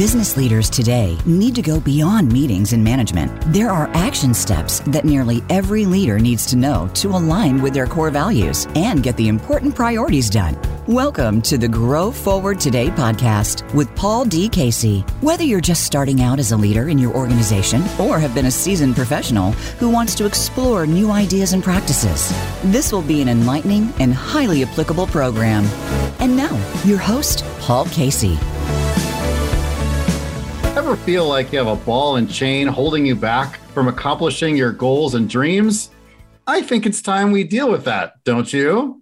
Business leaders today need to go beyond meetings and management. There are action steps that nearly every leader needs to know to align with their core values and get the important priorities done. Welcome to the Grow Forward Today podcast with Paul D. Casey. Whether you're just starting out as a leader in your organization or have been a seasoned professional who wants to explore new ideas and practices, this will be an enlightening and highly applicable program. And now, your host, Paul Casey. Ever feel like you have a ball and chain holding you back from accomplishing your goals and dreams? I think it's time we deal with that, don't you?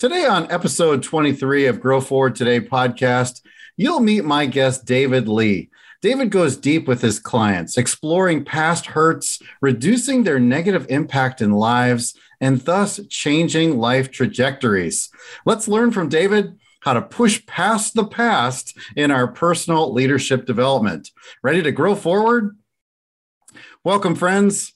Today, on episode 23 of Grow Forward Today podcast, you'll meet my guest, David Lea. David goes deep with his clients, exploring past hurts, reducing their negative impact in lives, and thus changing life trajectories. Let's learn from David how to push past the past in our personal leadership development. Ready to grow forward? Welcome, friends.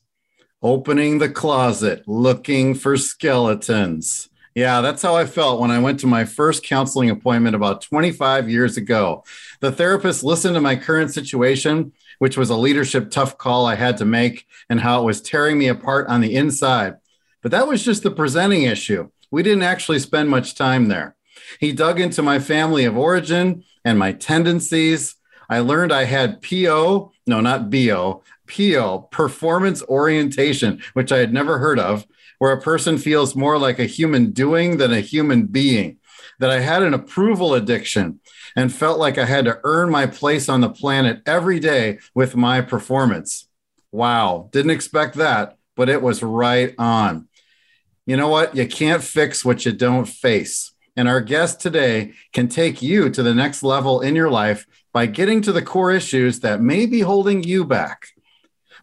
Opening the closet, looking for skeletons. Yeah, that's how I felt when I went to my first counseling appointment about 25 years ago. The therapist listened to my current situation, which was a leadership tough call I had to make, and how it was tearing me apart on the inside. But that was just the presenting issue. We didn't actually spend much time there. He dug into my family of origin and my tendencies. I learned I had PO, no, not BO, PO, performance orientation, which I had never heard of, where a person feels more like a human doing than a human being. That I had an approval addiction and felt like I had to earn my place on the planet every day with my performance. Wow, didn't expect that, but it was right on. You know what? You can't fix what you don't face. And our guest today can take you to the next level in your life by getting to the core issues that may be holding you back.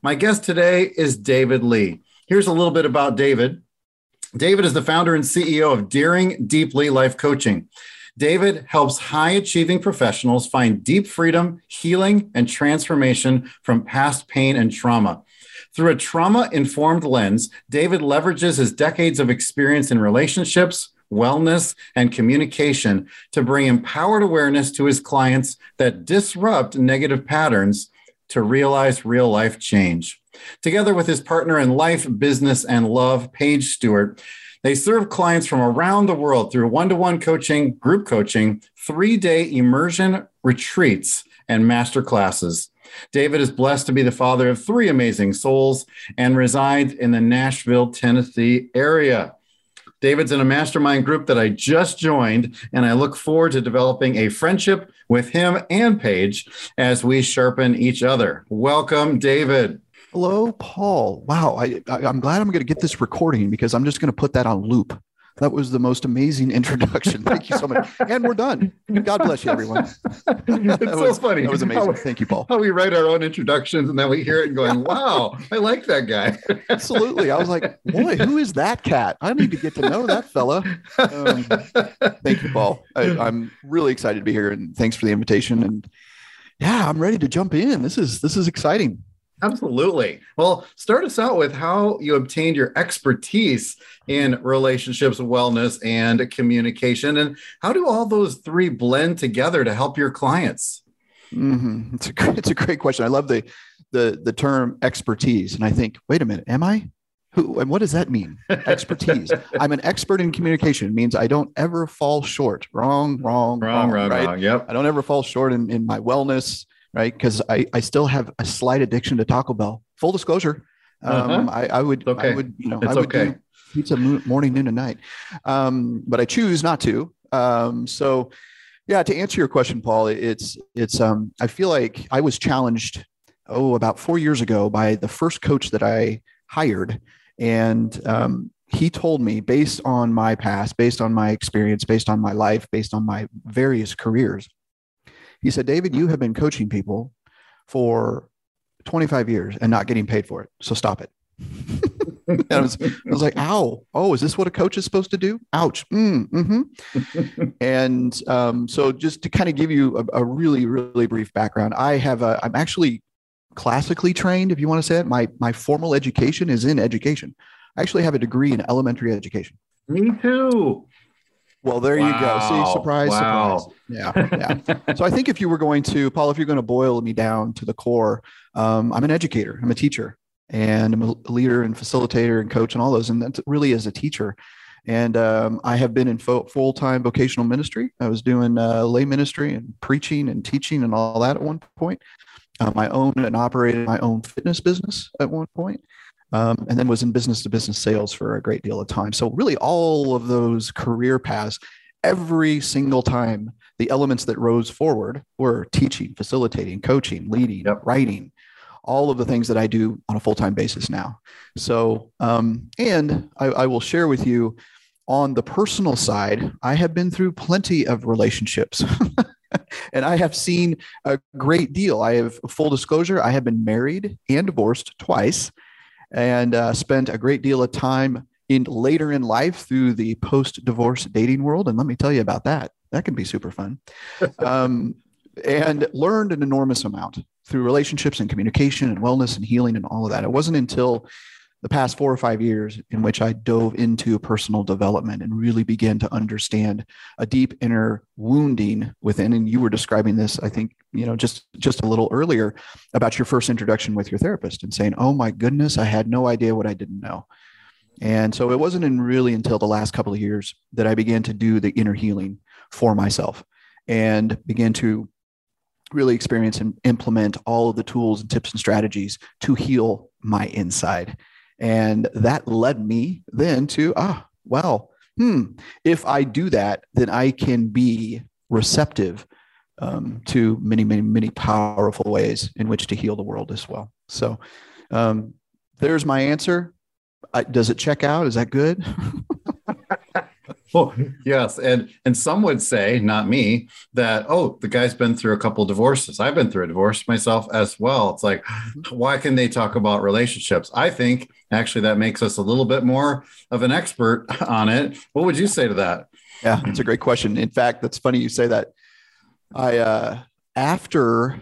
My guest today is David Lea. Here's a little bit about David. David is the founder and CEO of Daring Deeply Life Coaching. David helps high achieving professionals find deep freedom, healing, and transformation from past pain and trauma. Through a trauma informed lens, David leverages his decades of experience in relationships, wellness, and communication to bring empowered awareness to his clients that disrupt negative patterns to realize real life change. Together with his partner in life, business, and love, Paige Stewart, they serve clients from around the world through one to one coaching, group coaching, three day immersion retreats, and master classes. David is blessed to be the father of three amazing souls and resides in the Nashville, Tennessee area. David's in a mastermind group that I just joined, and I look forward to developing a friendship with him and Paige as we sharpen each other. Welcome, David. Hello, Paul. Wow, I, am glad I'm going to get this recording because I'm just going to put that on loop. That was the most amazing introduction. Thank you so much. And we're done. God bless you, everyone. it's was, so funny. That was amazing. How, Thank you, Paul. How we write our own introductions and then we hear it and going, wow, I like that guy. Absolutely. I was like, boy, who is that cat? I need to get to know that fella. Um, thank you, Paul. I, I'm really excited to be here and thanks for the invitation. And yeah, I'm ready to jump in. This is this is exciting. Absolutely. Well, start us out with how you obtained your expertise in relationships, wellness, and communication, and how do all those three blend together to help your clients? Mm-hmm. It's a great, it's a great question. I love the the the term expertise, and I think, wait a minute, am I? Who and what does that mean? Expertise. I'm an expert in communication. It means I don't ever fall short. Wrong, wrong, wrong, wrong, wrong right? wrong. Yep. I don't ever fall short in, in my wellness right? Because I, I still have a slight addiction to Taco Bell. Full disclosure, um, uh-huh. I, I would okay. I would you know it's I would okay. do pizza morning, noon, and night, um, but I choose not to. Um, so, yeah, to answer your question, Paul, it's it's um, I feel like I was challenged oh about four years ago by the first coach that I hired, and um, he told me based on my past, based on my experience, based on my life, based on my various careers he said, David, you have been coaching people for 25 years and not getting paid for it. So stop it. I, was, I was like, ow, oh, is this what a coach is supposed to do? Ouch. Mm, mm-hmm. and um, so just to kind of give you a, a, really, really brief background, I have a, I'm actually classically trained, if you want to say it. My, my formal education is in education. I actually have a degree in elementary education. Me too. Well, there wow. you go. See, surprise, wow. surprise. Yeah, yeah. so I think if you were going to, Paul, if you're going to boil me down to the core, um, I'm an educator. I'm a teacher, and I'm a leader and facilitator and coach and all those. And that really is a teacher. And um, I have been in fo- full time vocational ministry. I was doing uh, lay ministry and preaching and teaching and all that at one point. Um, I owned and operated my own fitness business at one point um, and then was in business to business sales for a great deal of time. So, really, all of those career paths, every single time, the elements that rose forward were teaching, facilitating, coaching, leading, yep. writing, all of the things that I do on a full time basis now. So, um, and I, I will share with you on the personal side, I have been through plenty of relationships. and I have seen a great deal. I have full disclosure, I have been married and divorced twice and uh, spent a great deal of time in later in life through the post divorce dating world. And let me tell you about that. That can be super fun. Um, and learned an enormous amount through relationships and communication and wellness and healing and all of that. It wasn't until the past four or five years in which I dove into personal development and really began to understand a deep inner wounding within. And you were describing this, I think, you know, just just a little earlier about your first introduction with your therapist and saying, "Oh my goodness, I had no idea what I didn't know." And so it wasn't in really until the last couple of years that I began to do the inner healing for myself and began to really experience and implement all of the tools and tips and strategies to heal my inside and that led me then to, ah, well, hmm, if I do that, then I can be receptive um, to many, many, many powerful ways in which to heal the world as well. So um, there's my answer. I, does it check out? Is that good? well, yes, and and some would say, not me, that oh, the guy's been through a couple divorces. I've been through a divorce myself as well. It's like, mm-hmm. why can they talk about relationships? I think actually that makes us a little bit more of an expert on it. What would you say to that? Yeah, it's a great question. In fact, that's funny you say that. I uh, after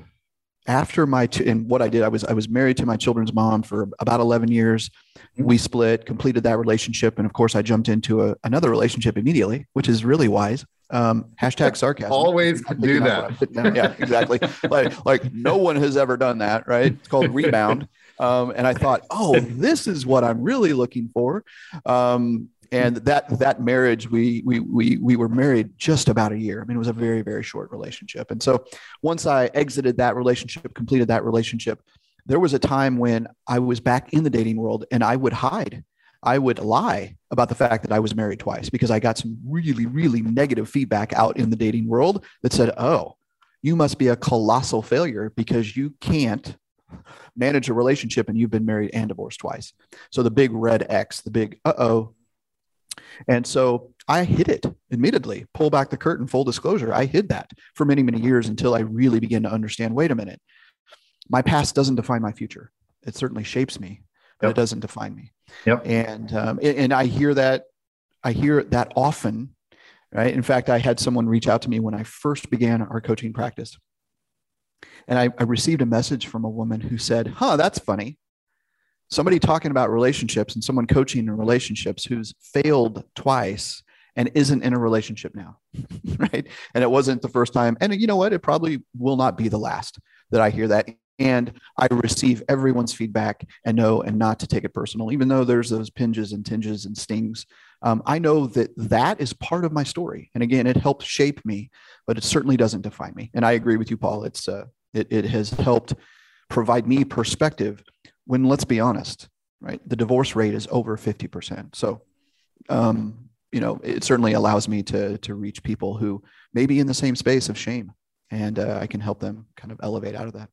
after my and what I did, I was I was married to my children's mom for about 11 years. Mm-hmm. We split, completed that relationship, and of course, I jumped into a, another relationship immediately, which is really wise. Um, hashtag sarcasm. Always do that. yeah, exactly. like like no one has ever done that, right? It's called rebound. Um, and I thought, oh, this is what I'm really looking for. Um, and that that marriage we we we we were married just about a year. I mean it was a very very short relationship. And so once i exited that relationship completed that relationship there was a time when i was back in the dating world and i would hide. I would lie about the fact that i was married twice because i got some really really negative feedback out in the dating world that said oh you must be a colossal failure because you can't manage a relationship and you've been married and divorced twice. So the big red x the big uh-oh and so I hid it admittedly, pull back the curtain, full disclosure. I hid that for many, many years until I really began to understand wait a minute, my past doesn't define my future. It certainly shapes me, but yep. it doesn't define me. Yep. And, um, and I hear that, I hear that often, right? In fact, I had someone reach out to me when I first began our coaching practice. And I, I received a message from a woman who said, huh, that's funny somebody talking about relationships and someone coaching in relationships who's failed twice and isn't in a relationship now right? And it wasn't the first time. And you know what? It probably will not be the last that i hear that. And i receive everyone's feedback and know and not to take it personal. Even though there's those pinges and tinges and stings um, i know that that is part of my story. And again it helps shape me but it certainly doesn't define me. And i agree with you paul. It's uh, it, it has helped provide me perspective when let's be honest, right? The divorce rate is over 50%. So, um, you know, it certainly allows me to, to reach people who may be in the same space of shame and uh, I can help them kind of elevate out of that.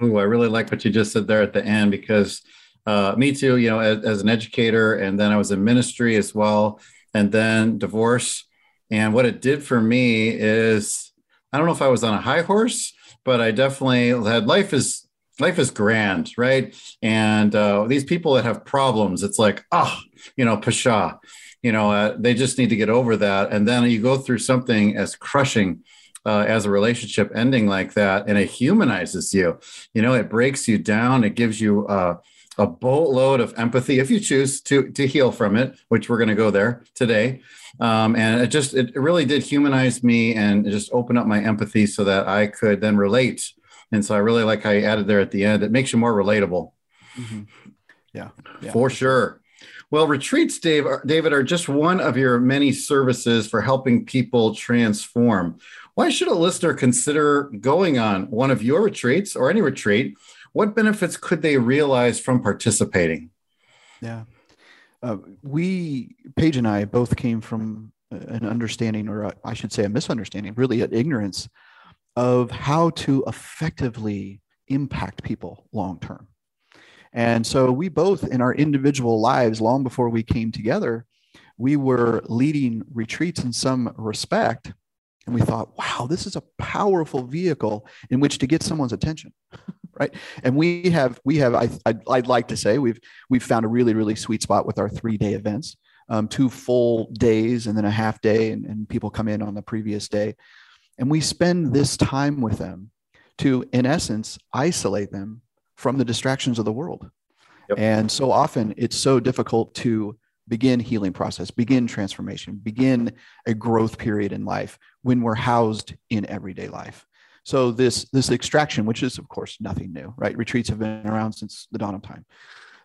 Oh, I really like what you just said there at the end because uh, me too, you know, as, as an educator, and then I was in ministry as well, and then divorce. And what it did for me is, I don't know if I was on a high horse, but I definitely had life is life is grand, right? And uh, these people that have problems, it's like, ah, oh, you know, pshaw, you know, uh, they just need to get over that. And then you go through something as crushing uh, as a relationship ending like that, and it humanizes you. You know, it breaks you down. It gives you uh, a boatload of empathy if you choose to to heal from it, which we're going to go there today. Um, and it just it really did humanize me and just open up my empathy so that I could then relate. And so I really like how you added there at the end. It makes you more relatable. Mm-hmm. Yeah, yeah, for sure. Well, retreats, Dave, David, are just one of your many services for helping people transform. Why should a listener consider going on one of your retreats or any retreat? What benefits could they realize from participating? Yeah. Uh, we, Paige and I, both came from an understanding, or I should say a misunderstanding, really an ignorance of how to effectively impact people long term. And so we both, in our individual lives, long before we came together, we were leading retreats in some respect. And we thought, wow, this is a powerful vehicle in which to get someone's attention. right. And we have, we have, I, I'd, I'd, like to say we've, we've found a really, really sweet spot with our three day events, um, two full days and then a half day, and, and people come in on the previous day. And we spend this time with them to, in essence, isolate them from the distractions of the world. Yep. And so often it's so difficult to begin healing process, begin transformation, begin a growth period in life when we're housed in everyday life. So this this extraction, which is of course nothing new, right? Retreats have been around since the dawn of time.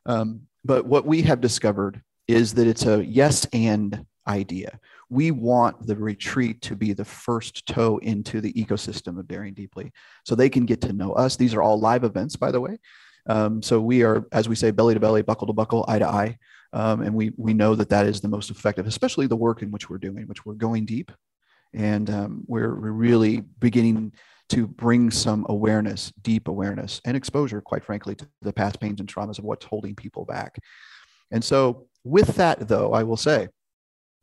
Um, but what we have discovered is that it's a yes and idea. We want the retreat to be the first toe into the ecosystem of Daring Deeply so they can get to know us. These are all live events, by the way. Um, so we are, as we say, belly to belly, buckle to buckle, eye to eye. Um, and we, we know that that is the most effective, especially the work in which we're doing, which we're going deep. And um, we're, we're really beginning to bring some awareness, deep awareness, and exposure, quite frankly, to the past pains and traumas of what's holding people back. And so, with that, though, I will say,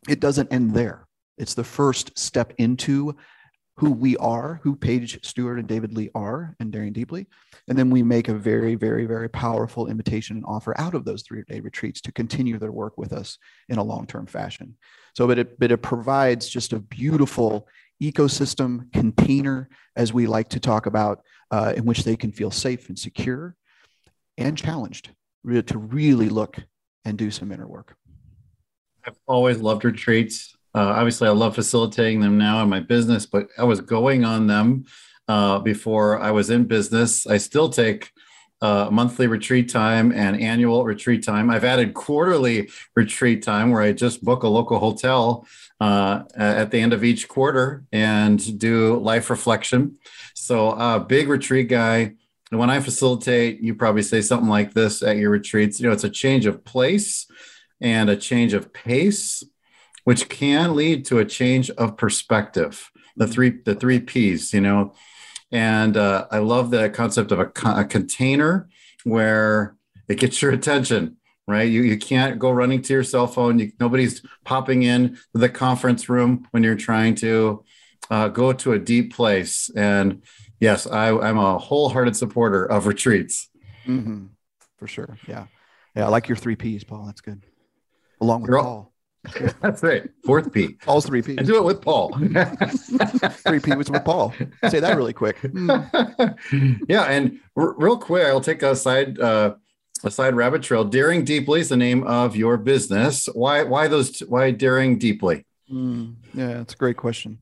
it doesn't end there. It's the first step into who we are, who Paige Stewart and David Lea are, and Daring Deeply. And then we make a very, very, very powerful invitation and offer out of those three day retreats to continue their work with us in a long term fashion. So, but it, but it provides just a beautiful ecosystem container, as we like to talk about, uh, in which they can feel safe and secure and challenged to really look and do some inner work. I've always loved retreats. Uh, obviously, I love facilitating them now in my business, but I was going on them uh, before I was in business. I still take uh, monthly retreat time and annual retreat time. I've added quarterly retreat time where I just book a local hotel uh, at the end of each quarter and do life reflection. So, uh, big retreat guy. And when I facilitate, you probably say something like this at your retreats. You know, it's a change of place and a change of pace, which can lead to a change of perspective. The three, the three P's, you know. And uh, I love the concept of a, a container where it gets your attention right? You, you can't go running to your cell phone. You, nobody's popping in the conference room when you're trying to uh, go to a deep place. And yes, I, am a wholehearted supporter of retreats. Mm-hmm. For sure. Yeah. Yeah. I like your three P's, Paul. That's good along with Paul. All, that's right. Fourth P. Paul's three P. And do it with Paul. three P was with Paul. Say that really quick. yeah, and r- real quick, I'll take a side uh, a side rabbit trail. Daring deeply is the name of your business. Why why those? Why daring deeply? Mm, yeah, it's a great question.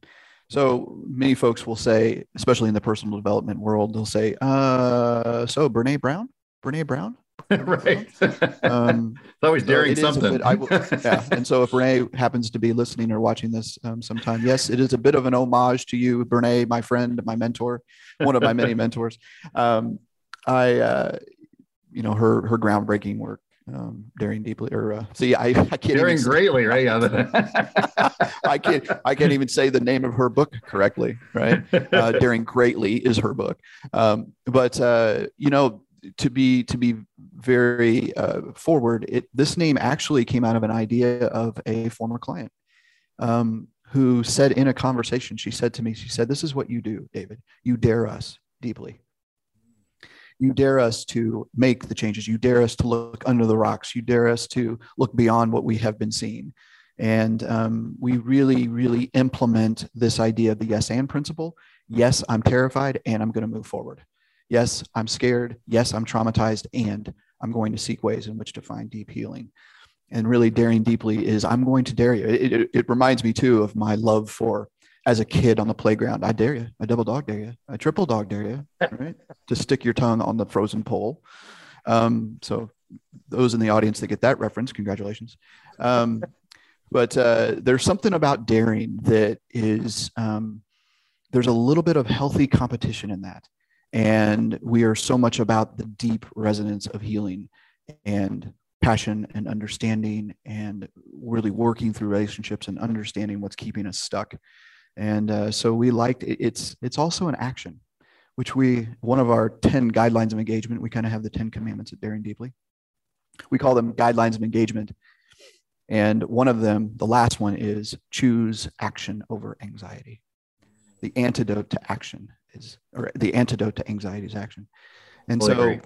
So many folks will say, especially in the personal development world, they'll say, uh, "So Brene Brown, Brene Brown." right. Um, it's always daring so something. Bit, will, yeah. And so if Brene happens to be listening or watching this um, sometime, yes, it is a bit of an homage to you, Brene, my friend, my mentor, one of my many mentors. Um, I, uh, you know, her her groundbreaking work um, daring deeply or uh, see I, I can't daring greatly right I can't I can't even say the name of her book correctly right uh, daring greatly is her book um, but uh, you know to be to be very uh, forward, it, this name actually came out of an idea of a former client um, who said in a conversation, she said to me, she said, "This is what you do, David. You dare us deeply. You dare us to make the changes. You dare us to look under the rocks. You dare us to look beyond what we have been seeing." And um, we really, really implement this idea of the yes and principle. Yes, I'm terrified, and I'm going to move forward. Yes, I'm scared. Yes, I'm traumatized, and I'm going to seek ways in which to find deep healing. and really daring deeply is I'm going to dare you. It, it, it, reminds me too of my love for as a kid on the playground. I dare you. I double dog dare you. I triple dog dare you. Right? to stick your tongue on the frozen pole. Um, so those in the audience that get that reference, congratulations. Um, but uh, there's something about daring that is um, there's a little bit of healthy competition in that, and we are so much about the deep resonance of healing and passion and understanding and really working through relationships and understanding what's keeping us stuck. And uh, so we liked it. it's it's also an action which we one of our 10 guidelines of engagement we kind of have the 10 commandments at daring deeply. We call them guidelines of engagement. And one of them the last one is choose action over anxiety. The antidote to action is or the antidote to anxiety is action and so agree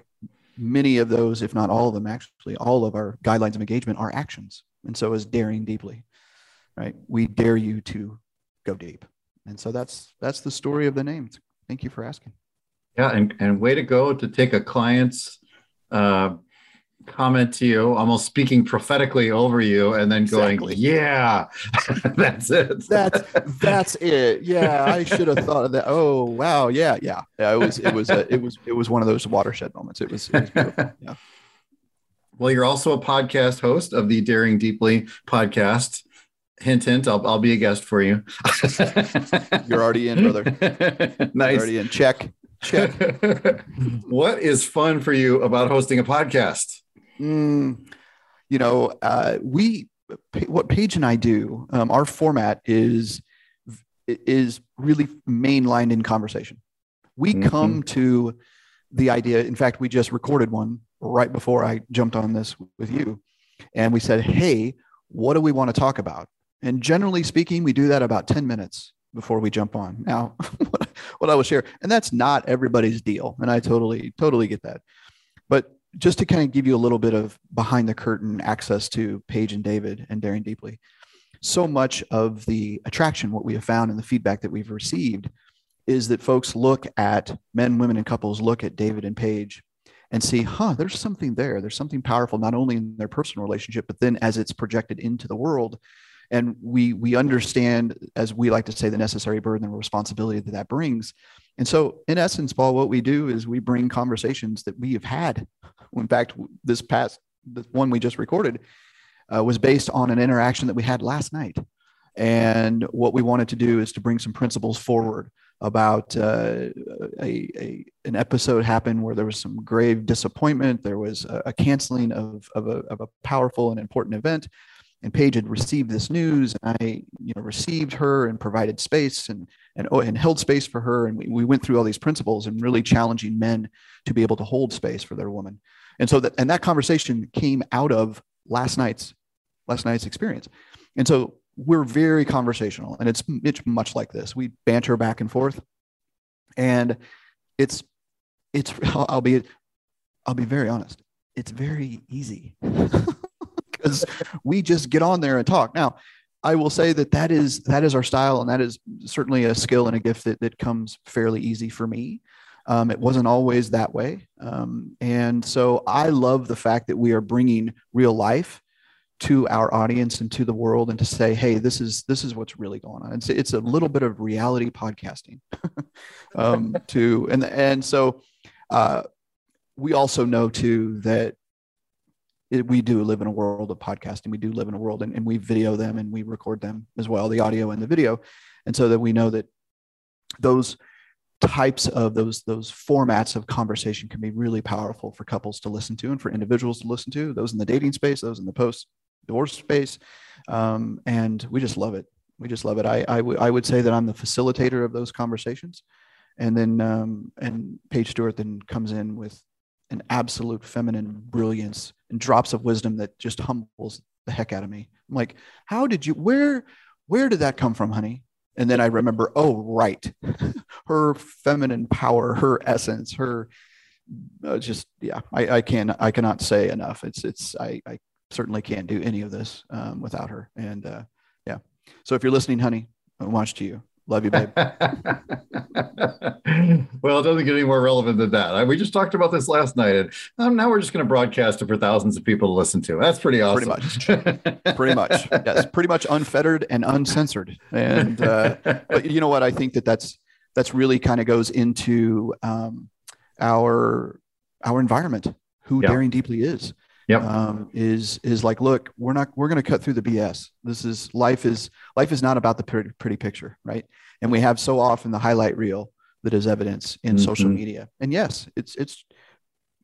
many of those, if not all of them, actually, all of our guidelines of engagement are actions. And so is daring deeply, right? We dare you to go deep. And so that's that's the story of the name. Thank you for asking. Yeah, and, and way to go to take a client's uh, comment to you, almost speaking prophetically over you, and then going, exactly. "Yeah, that's it. that's that's it. Yeah, I should have thought of that. Oh, wow. Yeah, yeah. Yeah, it was it was a, it was it was one of those watershed moments. It was, it was beautiful. Yeah. Well, you're also a podcast host of the Daring Deeply podcast. Hint, hint. I'll, I'll be a guest for you. you're already in, brother. nice. You're already in. Check. Check. what is fun for you about hosting a podcast? Mm, you know, uh, we what Paige and I do. Um, our format is is really mainlined in conversation. We mm-hmm. come to the idea. In fact, we just recorded one right before I jumped on this with you, and we said, "Hey, what do we want to talk about?" And generally speaking, we do that about ten minutes before we jump on. Now, what I will share, and that's not everybody's deal, and I totally totally get that. But just to kind of give you a little bit of behind the curtain access to Paige and David and Daring Deeply, so much of the attraction, what we have found in the feedback that we've received, is that folks look at men, women, and couples look at David and Paige and see, huh, there's something there. There's something powerful, not only in their personal relationship, but then as it's projected into the world. And we we understand, as we like to say, the necessary burden and responsibility that that brings. And so, in essence, Paul, what we do is we bring conversations that we have had. In fact, this past the one we just recorded uh, was based on an interaction that we had last night. And what we wanted to do is to bring some principles forward about uh, a, a, an episode happened where there was some grave disappointment. There was a, a canceling of, of a, of a powerful and important event and Paige had received this news, and I, you know, received her and provided space and and oh, and held space for her, and we, we went through all these principles and really challenging men to be able to hold space for their woman, and so that and that conversation came out of last night's last night's experience, and so we're very conversational, and it's it's much like this. We banter back and forth, and it's it's I'll be I'll be very honest. It's very easy. because we just get on there and talk. Now, I will say that that is that is our style, and that is certainly a skill and a gift that that comes fairly easy for me. Um, it wasn't always that way, um, and so I love the fact that we are bringing real life to our audience and to the world, and to say, "Hey, this is this is what's really going on." It's it's a little bit of reality podcasting, um, to and and so uh, we also know too that it, we do live in a world of podcasting. We do live in a world, and, and we video them and we record them as well, the audio and the video, and so that we know that those types of those those formats of conversation can be really powerful for couples to listen to and for individuals to listen to. Those in the dating space, those in the post divorce space, um, and we just love it. We just love it. I I, w- I would say that I'm the facilitator of those conversations, and then um, and Paige Stewart then comes in with an absolute feminine brilliance and drops of wisdom that just humbles the heck out of me. I'm like, how did you, where, where did that come from, honey? And then I remember, oh, right. her feminine power, her essence, her uh, just, yeah, I, I can, I cannot say enough. It's, it's, I, I certainly can't do any of this um, without her. And uh, yeah. So if you're listening, honey, watch to you. Love you, babe. well, it doesn't get any more relevant than that. We just talked about this last night, and um, now we're just going to broadcast it for thousands of people to listen to. That's pretty awesome. Pretty much. pretty much. Yes, pretty much unfettered and uncensored. And uh, but you know what? I think that that's that's really kind of goes into um, our our environment, who yep. daring deeply is. Yep. Um, is is like, look, we're not we're going to cut through the BS. This is life is life is not about the pretty, pretty picture, right? And we have so often the highlight reel that is evidence in mm-hmm. social media. And yes, it's it's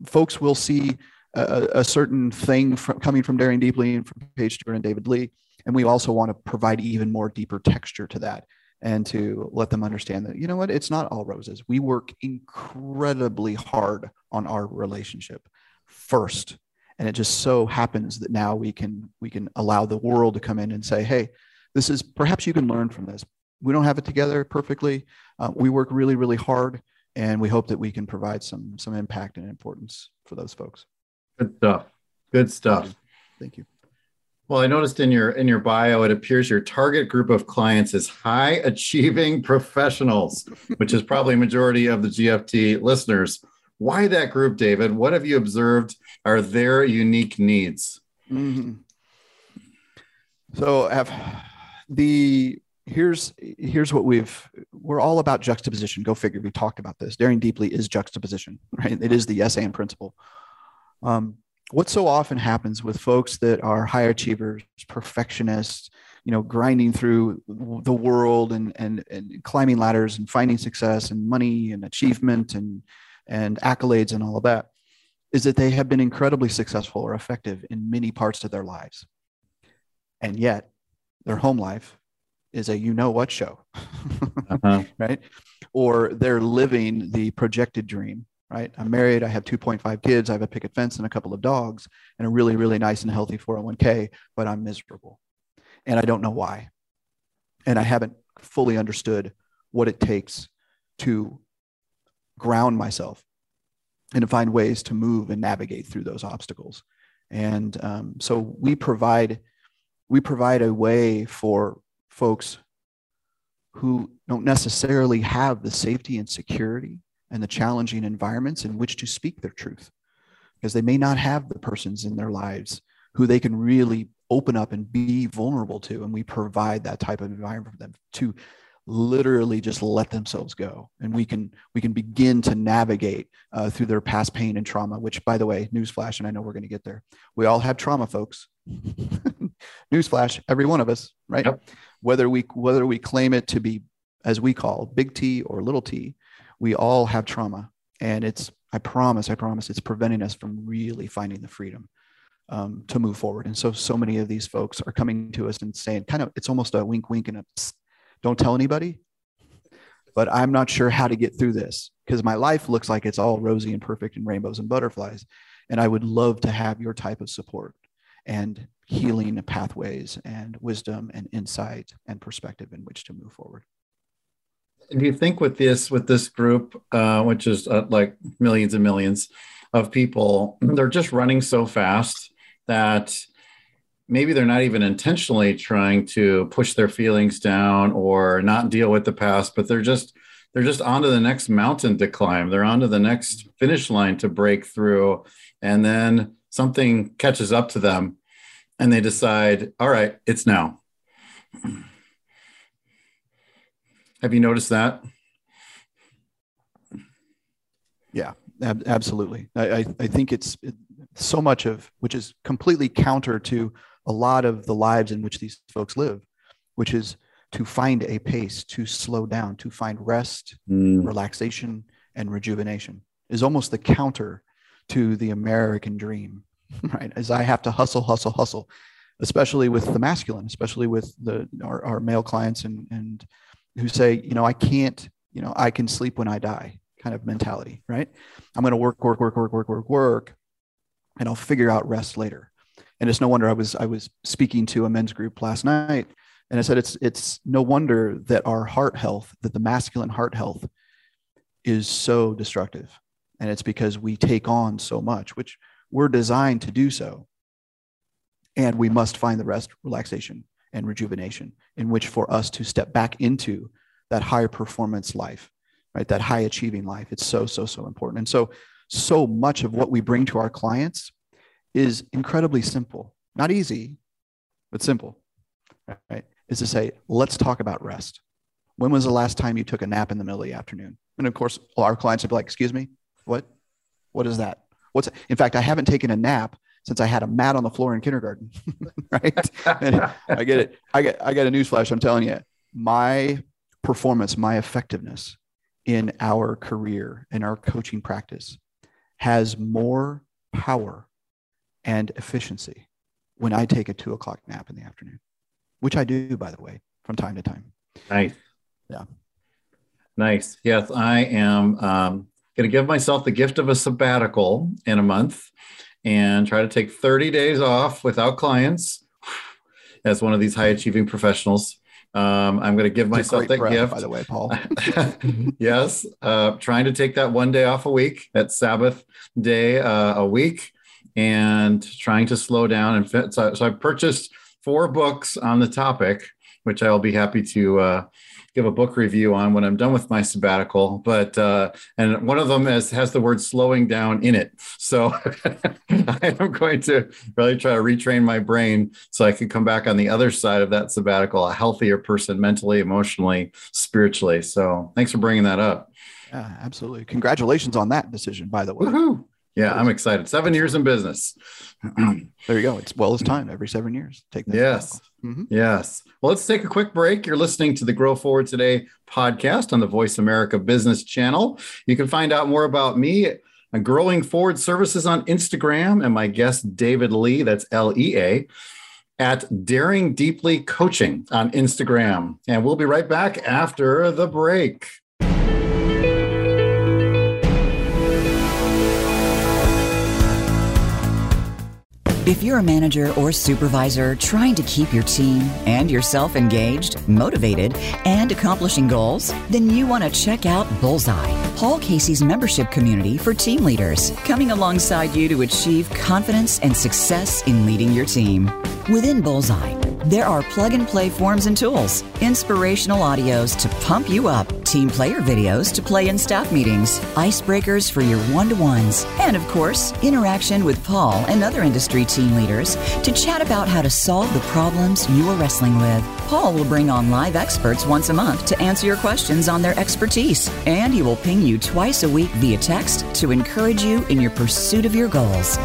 folks will see a, a certain thing from, coming from Daring Deeply and from Paige Stewart and David Lea, and we also want to provide even more deeper texture to that and to let them understand that you know what it's not all roses we work incredibly hard on our relationship first and it just so happens that now we can we can allow the world to come in and say hey this is perhaps you can learn from this. We don't have it together perfectly. Uh, we work really really hard and we hope that we can provide some some impact and importance for those folks. Good stuff. Good stuff. Thank you, thank you. Well, I noticed in your in your bio, it appears your target group of clients is high achieving professionals, which is probably a majority of the GFT listeners. Why that group, David? What have you observed are their unique needs? Mm-hmm. So, have the here's here's what we've we're all about juxtaposition. Go figure. We talked about this. Daring deeply is juxtaposition, right? It is the yes and principle. Um, what so often happens with folks that are high achievers, perfectionists, you know, grinding through the world and, and, and climbing ladders and finding success and money and achievement and, and accolades and all of that, is that they have been incredibly successful or effective in many parts of their lives. And yet, their home life is a you know what show, uh-huh. right? Or they're living the projected dream right? I'm married, I have 2.5 kids, I have a picket fence and a couple of dogs, and a really, really nice and healthy 401k, but I'm miserable. And I don't know why. And I haven't fully understood what it takes to ground myself and to find ways to move and navigate through those obstacles. And um, so we provide we provide a way for folks who don't necessarily have the safety and security and the challenging environments in which to speak their truth because they may not have the persons in their lives who they can really open up and be vulnerable to and we provide that type of environment for them to literally just let themselves go. And we can we can begin to navigate uh, through their past pain and trauma which by the way newsflash and i know we're going to get there. We all have trauma folks. Newsflash every one of us right? Yep. whether we whether we claim it to be as we call big t or little t we all have trauma. And it's i promise i promise it's preventing us from really finding the freedom um, to move forward. And so so many of these folks are coming to us and saying kind of it's almost a wink wink and a don't tell anybody but i'm not sure how to get through this because my life looks like it's all rosy and perfect and rainbows and butterflies and i would love to have your type of support and healing pathways and wisdom and insight and perspective in which to move forward. Do you think with this with this group, uh, which is uh, like millions and millions of people, they're just running so fast that maybe they're not even intentionally trying to push their feelings down or not deal with the past, but they're just they're just onto the next mountain to climb. They're onto the next finish line to break through, and then something catches up to them, and they decide, all right, it's now. Have you noticed that? Yeah, ab- absolutely. I, I, I, think it's so much of which is completely counter to a lot of the lives in which these folks live, which is to find a pace, to slow down, to find rest, mm. relaxation, and rejuvenation is almost the counter to the American dream, right? As I have to hustle, hustle, hustle, especially with the masculine, especially with the our, our male clients and and who say, you know, I can't, you know, I can sleep when I die kind of mentality, right? I'm going to work, work, work, work, work, work, work, and I'll figure out rest later. And it's no wonder I was I was speaking to a men's group last night, and I said it's it's no wonder that our heart health, that the masculine heart health, is so destructive, and it's because we take on so much, which we're designed to do so, and we must find the rest, relaxation, and rejuvenation in which for us to step back into that high performance life, right? That high achieving life. It's so, so, so important. And so, so much of what we bring to our clients is incredibly simple, not easy, but simple, right? Is to say, let's talk about rest. When was the last time you took a nap in the middle of the afternoon? And of course, our clients would be like, excuse me, what? What is that? What's in fact, I haven't taken a nap since I had a mat on the floor in kindergarten. right. and I get it. I get I got a newsflash. I'm telling you, my performance, my effectiveness in our career, in our coaching practice, has more power and efficiency when I take a two o'clock nap in the afternoon, which I do, by the way, from time to time. Nice. Yeah. Nice. Yes, I am um, going to give myself the gift of a sabbatical in a month and try to take 30 days off without clients as one of these high achieving professionals. Um, I'm going to give myself that breath, gift. By the way, Paul. yes, uh, trying to take that one day off a week, that Sabbath day uh, a week, and trying to slow down and fit. So, so I purchased four books on the topic, which I'll be happy to uh, give a book review on when I'm done with my sabbatical. But uh, and one of them has has the word slowing down in it. So I am going to really try to retrain my brain so I can come back on the other side of that sabbatical, a healthier person mentally, emotionally, spiritually. So thanks for bringing that up. Yeah, absolutely. Congratulations on that decision, by the way. Woohoo. Yeah, I'm excited. Seven years in business. there you go. It's well as time every seven years. Take that. Yes. Mm-hmm. Yes. Well, let's take a quick break. You're listening to the Grow Forward Today podcast on the Voice America Business Channel. You can find out more about me and Growing Forward Services on Instagram and my guest, David Lea, that's L E A, at Daring Deeply Coaching on Instagram. And we'll be right back after the break. If you're a manager or supervisor trying to keep your team and yourself engaged, motivated, and accomplishing goals, then you want to check out Bullseye, Paul Casey's membership community for team leaders, coming alongside you to achieve confidence and success in leading your team. Within Bullseye, there are plug and play forms and tools, inspirational audios to pump you up, team player videos to play in staff meetings, icebreakers for your one to ones, and of course, interaction with Paul and other industry team leaders to chat about how to solve the problems you are wrestling with. Paul will bring on live experts once a month to answer your questions on their expertise, and he will ping you twice a week via text to encourage you in your pursuit of your goals.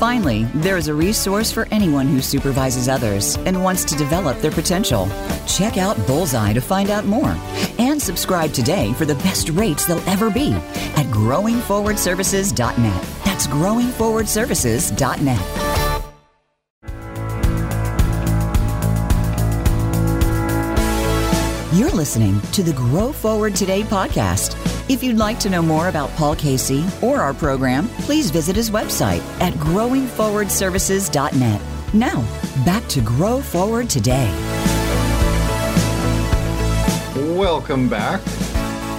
Finally, there is a resource for anyone who supervises others and wants to develop their potential. Check out Bullseye to find out more and subscribe today for the best rates they'll ever be at growingforwardservices.net. That's growingforwardservices.net. You're listening to the Grow Forward Today podcast. If you'd like to know more about Paul Casey or our program, please visit his website at growingforwardservices.net. Now, back to Grow Forward Today. Welcome back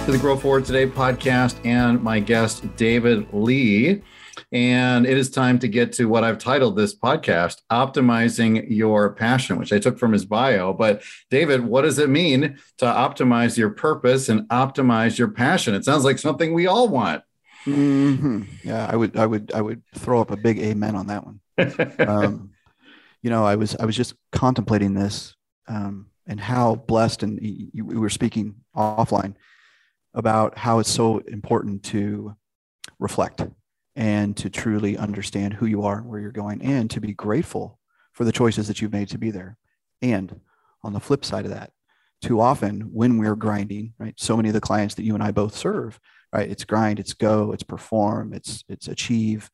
to the Grow Forward Today podcast and my guest, David Lea. And it is time to get to what I've titled this podcast, Optimizing Your Passion, which I took from his bio. But David, what does it mean to optimize your purpose and optimize your passion? It sounds like something we all want. Mm-hmm. Yeah, I would, I would, I would throw up a big amen on that one. um, you know, I was, I was just contemplating this um, and how blessed, and you, we were speaking offline about how it's so important to reflect and to truly understand who you are and where you're going and to be grateful for the choices that you've made to be there. And on the flip side of that, too often when we're grinding, right? So many of the clients that you and I both serve, right? It's grind, it's go, it's perform, it's it's achieve.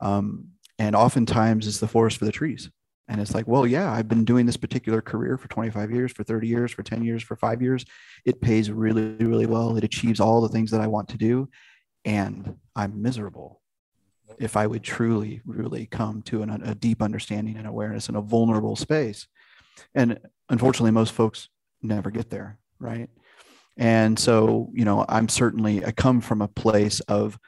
Um, and oftentimes it's the forest for the trees. And it's like, well, yeah, I've been doing this particular career for 25 years, for 30 years, for 10 years, for five years. It pays really, really well. It achieves all the things that I want to do. And I'm miserable if I would truly, really come to an, a deep understanding and awareness in a vulnerable space. And unfortunately, most folks never get there, right? And so, you know, I'm certainly, I come from a place of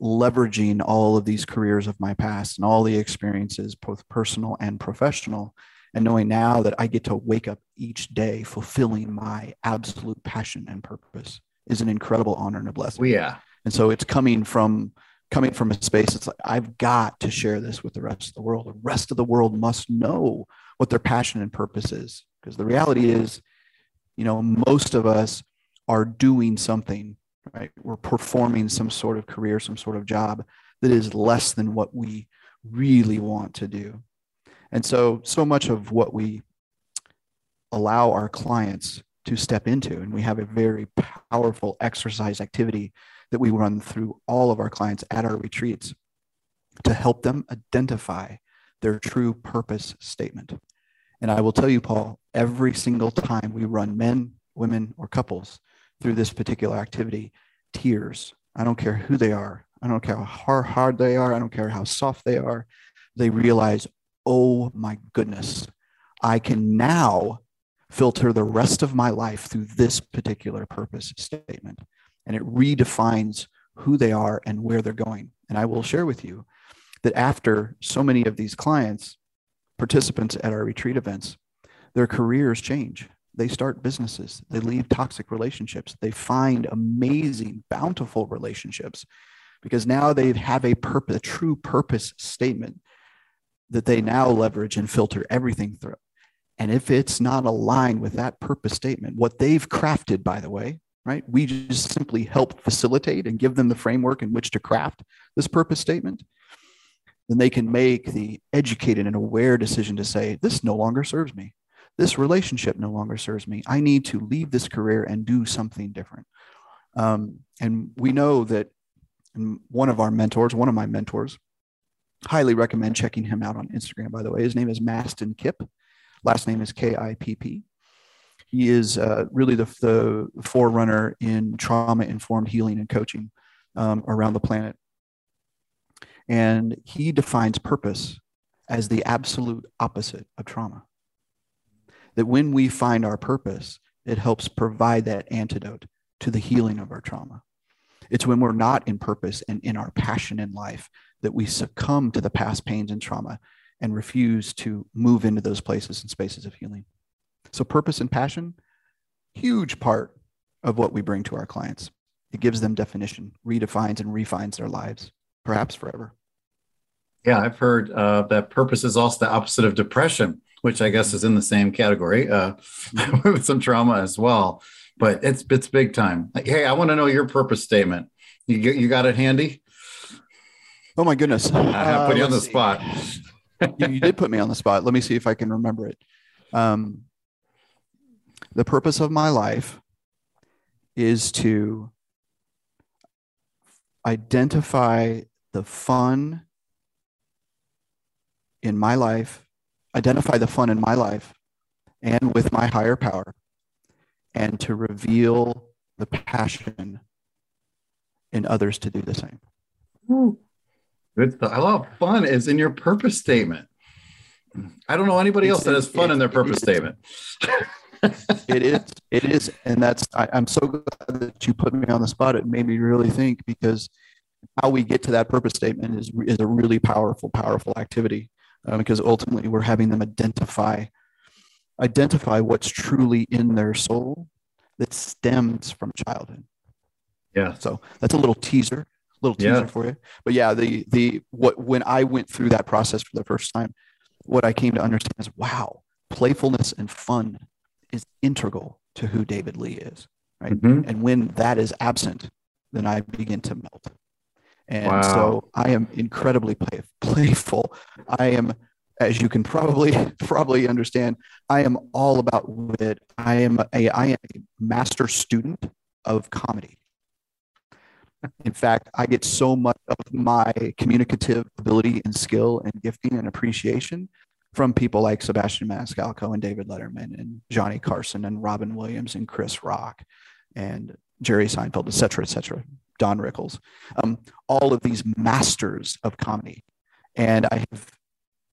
leveraging all of these careers of my past and all the experiences, both personal and professional, and knowing now that I get to wake up each day fulfilling my absolute passion and purpose is an incredible honor and a blessing. Well, yeah. And so it's coming from coming from a space it's like I've got to share this with the rest of the world. The rest of the world must know what their passion and purpose is. Because the reality is you know most of us are doing something right? We're performing some sort of career some sort of job that is less than what we really want to do. And so so much of what we allow our clients to step into and we have a very powerful exercise activity that we run through all of our clients at our retreats to help them identify their true purpose statement and I will tell you, Paul, every single time we run men, women, or couples through this particular activity, tears. I don't care who they are. I don't care how hard they are. I don't care how soft they are. They realize, oh my goodness, I can now filter the rest of my life through this particular purpose statement. And it redefines who they are and where they're going. And I will share with you that after so many of these clients participants at our retreat events, their careers change. They start businesses, they leave toxic relationships, they find amazing, bountiful relationships because now they have a purpose, a true purpose statement that they now leverage and filter everything through. And if it's not aligned with that purpose statement, what they've crafted, by the way, right? We just simply help facilitate and give them the framework in which to craft this purpose statement then they can make the educated and aware decision to say, this no longer serves me. This relationship no longer serves me. I need to leave this career and do something different. Um, and we know that one of our mentors, one of my mentors, highly recommend checking him out on Instagram, by the way. His name is Mastin Kipp. Last name is K I P P. He is uh, really the, the forerunner in trauma informed healing and coaching um, around the planet. And he defines purpose as the absolute opposite of trauma. That when we find our purpose, it helps provide that antidote to the healing of our trauma. It's when we're not in purpose and in our passion in life that we succumb to the past pains and trauma and refuse to move into those places and spaces of healing. So, purpose and passion, huge part of what we bring to our clients. It gives them definition, redefines and refines their lives, perhaps forever. Yeah, I've heard uh, that purpose is also the opposite of depression, which I guess is in the same category uh, with some trauma as well. But it's it's big time. Like, hey, I want to know your purpose statement. You you got it handy? Oh my goodness! I put you uh, on the see. spot. you, you, did put me on the spot. Let me see if I can remember it. Um, the purpose of my life is to identify the fun in my life, identify the fun in my life and with my higher power, and to reveal the passion in others to do the same. Good. stuff. I love fun is in your purpose statement. I don't know anybody else that has fun in their purpose statement. it is. It is. And that's, I, I'm so glad that you put me on the spot. It made me really think because how we get to that purpose statement is, is a really powerful, powerful activity uh, because ultimately we're having them identify identify what's truly in their soul that stems from childhood. Yeah. So that's a little teaser, little teaser yeah. for you. But yeah, the the what when I went through that process for the first time, what I came to understand is wow, playfulness and fun is integral to who David Lea is. Right. Mm-hmm. And when that is absent, then I begin to melt. And wow. so I am incredibly play, playful. I am, as you can probably probably understand, I am all about wit. I am a I am a master student of comedy. In fact, I get so much of my communicative ability and skill and gifting and appreciation from people like Sebastian Maniscalco and David Letterman and Johnny Carson and Robin Williams and Chris Rock and Jerry Seinfeld, et cetera, et cetera. Don Rickles, um, all of these masters of comedy. And I have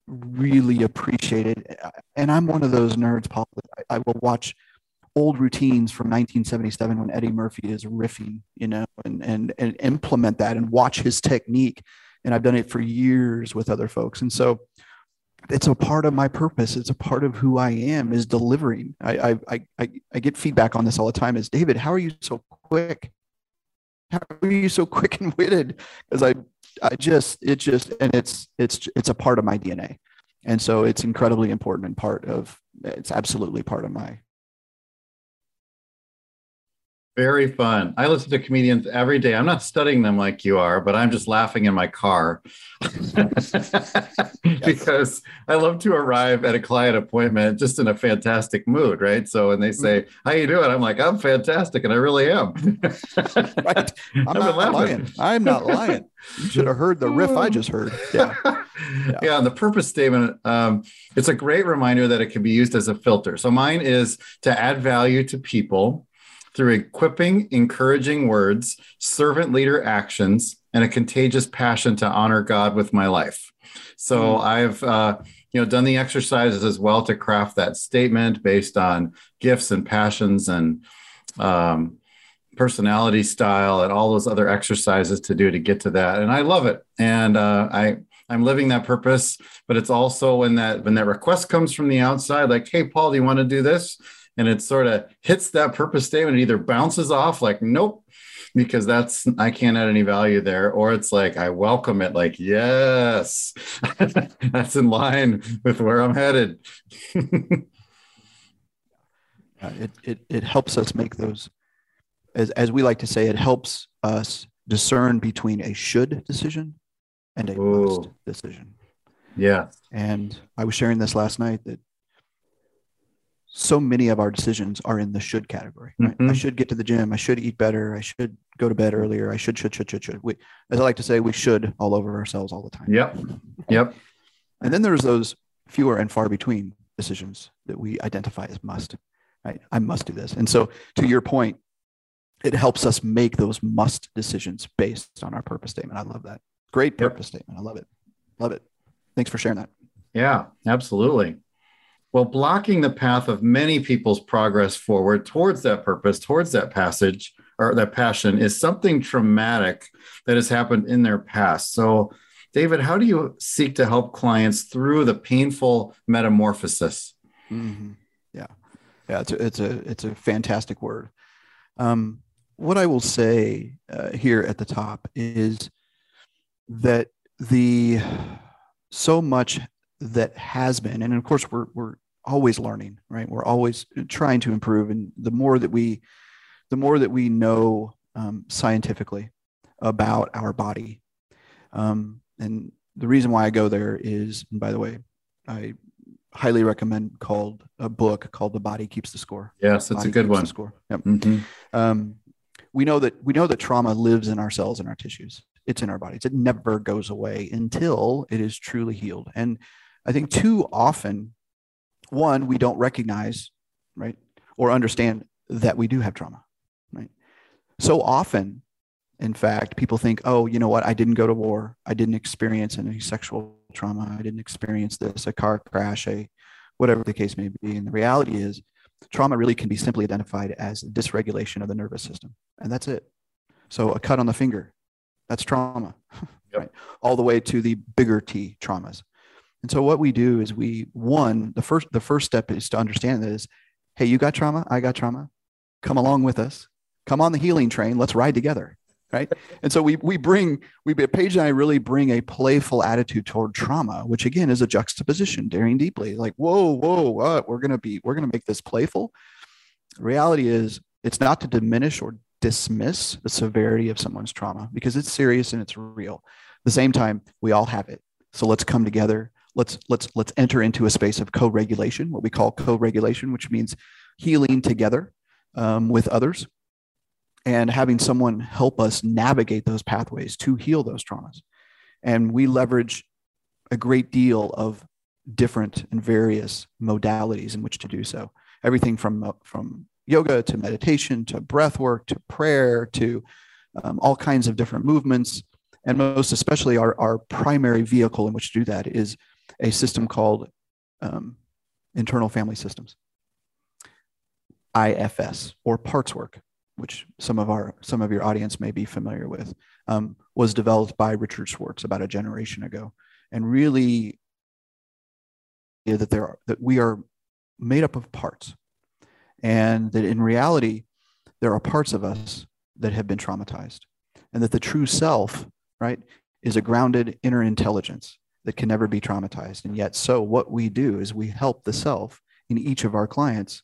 really appreciated, and I'm one of those nerds, Paul, I, I will watch old routines from 1977 when Eddie Murphy is riffing, you know, and, and, and implement that and watch his technique. And I've done it for years with other folks. And so it's a part of my purpose. It's a part of who I am is delivering. I, I, I, I get feedback on this all the time is David, how are you so quick? How are you so quick and witted? Because I, I just, it just, and it's, it's, it's a part of my DNA. And so it's incredibly important and part of, it's absolutely part of my very fun. I listen to comedians every day. I'm not studying them like you are, but I'm just laughing in my car because I love to arrive at a client appointment just in a fantastic mood, right? So when they say. "How you doing?" I'm like, "I'm fantastic," and I really am. right. I'm not lying. I'm not lying. You should have heard the riff I just heard. Yeah. Yeah. yeah and the purpose statement, um, it's a great reminder that it can be used as a filter. So mine is to add value to people through equipping, encouraging words, servant leader actions, and a contagious passion to honor God with my life. So mm. I've uh, you know done the exercises as well to craft that statement based on gifts and passions and um, personality style and all those other exercises to do to get to that. And I love it. And uh, I I'm living that purpose, but it's also when that when that request comes from the outside, like, hey, Paul, do you want to do this? And it sort of hits that purpose statement, it either bounces off like, nope, because that's I can't add any value there, or it's like I welcome it, like, yes, that's in line with where I'm headed. it, it it helps us make those as as we like to say, it helps us discern between a should decision and a Ooh. must decision. Yeah. And I was sharing this last night that so many of our decisions are in the should category. Right? Mm-hmm. I should get to the gym. I should eat better. I should go to bed earlier. I should, should, should, should, should. We, as I like to say, we should all over ourselves all the time. Yep. Yep. And then there's those fewer and far between decisions that we identify as must. Right? I must do this. And so, to your point, it helps us make those must decisions based on our purpose statement. I love that. Great purpose yep. statement. I love it. Love it. Thanks for sharing that. Yeah, absolutely. Well, blocking the path of many people's progress forward towards that purpose, towards that passage or that passion is something traumatic that has happened in their past. So, David, how do you seek to help clients through the painful metamorphosis? Mm-hmm. Yeah, yeah, it's a, it's a it's a fantastic word. Um, what I will say uh, here at the top is that the so much that has been, and of course we're we're always learning, right? We're always trying to improve, and the more that we, the more that we know um, scientifically about our body, um, and the reason why I go there is, and by the way, I highly recommend called a book called "The Body Keeps the Score." Yes, it's a good one. Score. Yep. Mm-hmm. Um, we know that we know that trauma lives in our cells and our tissues. It's in our bodies. It never goes away until it is truly healed. And I think too often one, we don't recognize, right, or understand that we do have trauma, right? So often, in fact, people think, oh, you know what, I didn't go to war, I didn't experience any sexual trauma, I didn't experience this, a car crash, a whatever the case may be. And the reality is, trauma really can be simply identified as dysregulation of the nervous system, and that's it. So a cut on the finger, that's trauma, yep. right? All the way to the bigger T traumas. And so what we do is we one the first the first step is to understand that is, hey, you got trauma, I got trauma. Come along with us. Come on the healing train. Let's ride together. Right. And so we we bring we Paige and I really bring a playful attitude toward trauma, which again is a juxtaposition, daring deeply. Like, whoa, whoa, what? We're gonna be, we're gonna make this playful. The reality is it's not to diminish or dismiss the severity of someone's trauma because it's serious and it's real. At the same time, we all have it. So let's come together let's let's let's enter into a space of co-regulation, what we call co-regulation, which means healing together um, with others and having someone help us navigate those pathways to heal those traumas. And we leverage a great deal of different and various modalities in which to do so. Everything from uh, from yoga to meditation to breath work to prayer to um, all kinds of different movements. And most especially, our, our primary vehicle in which to do that is a system called um, internal family systems, IFS or parts work, which some of our some of your audience may be familiar with, um, was developed by Richard Schwartz about a generation ago, and really that there are that we are made up of parts. And that in reality there are parts of us that have been traumatized. And that the true self right is a grounded inner intelligence that can never be traumatized and yet so what we do is we help the self in each of our clients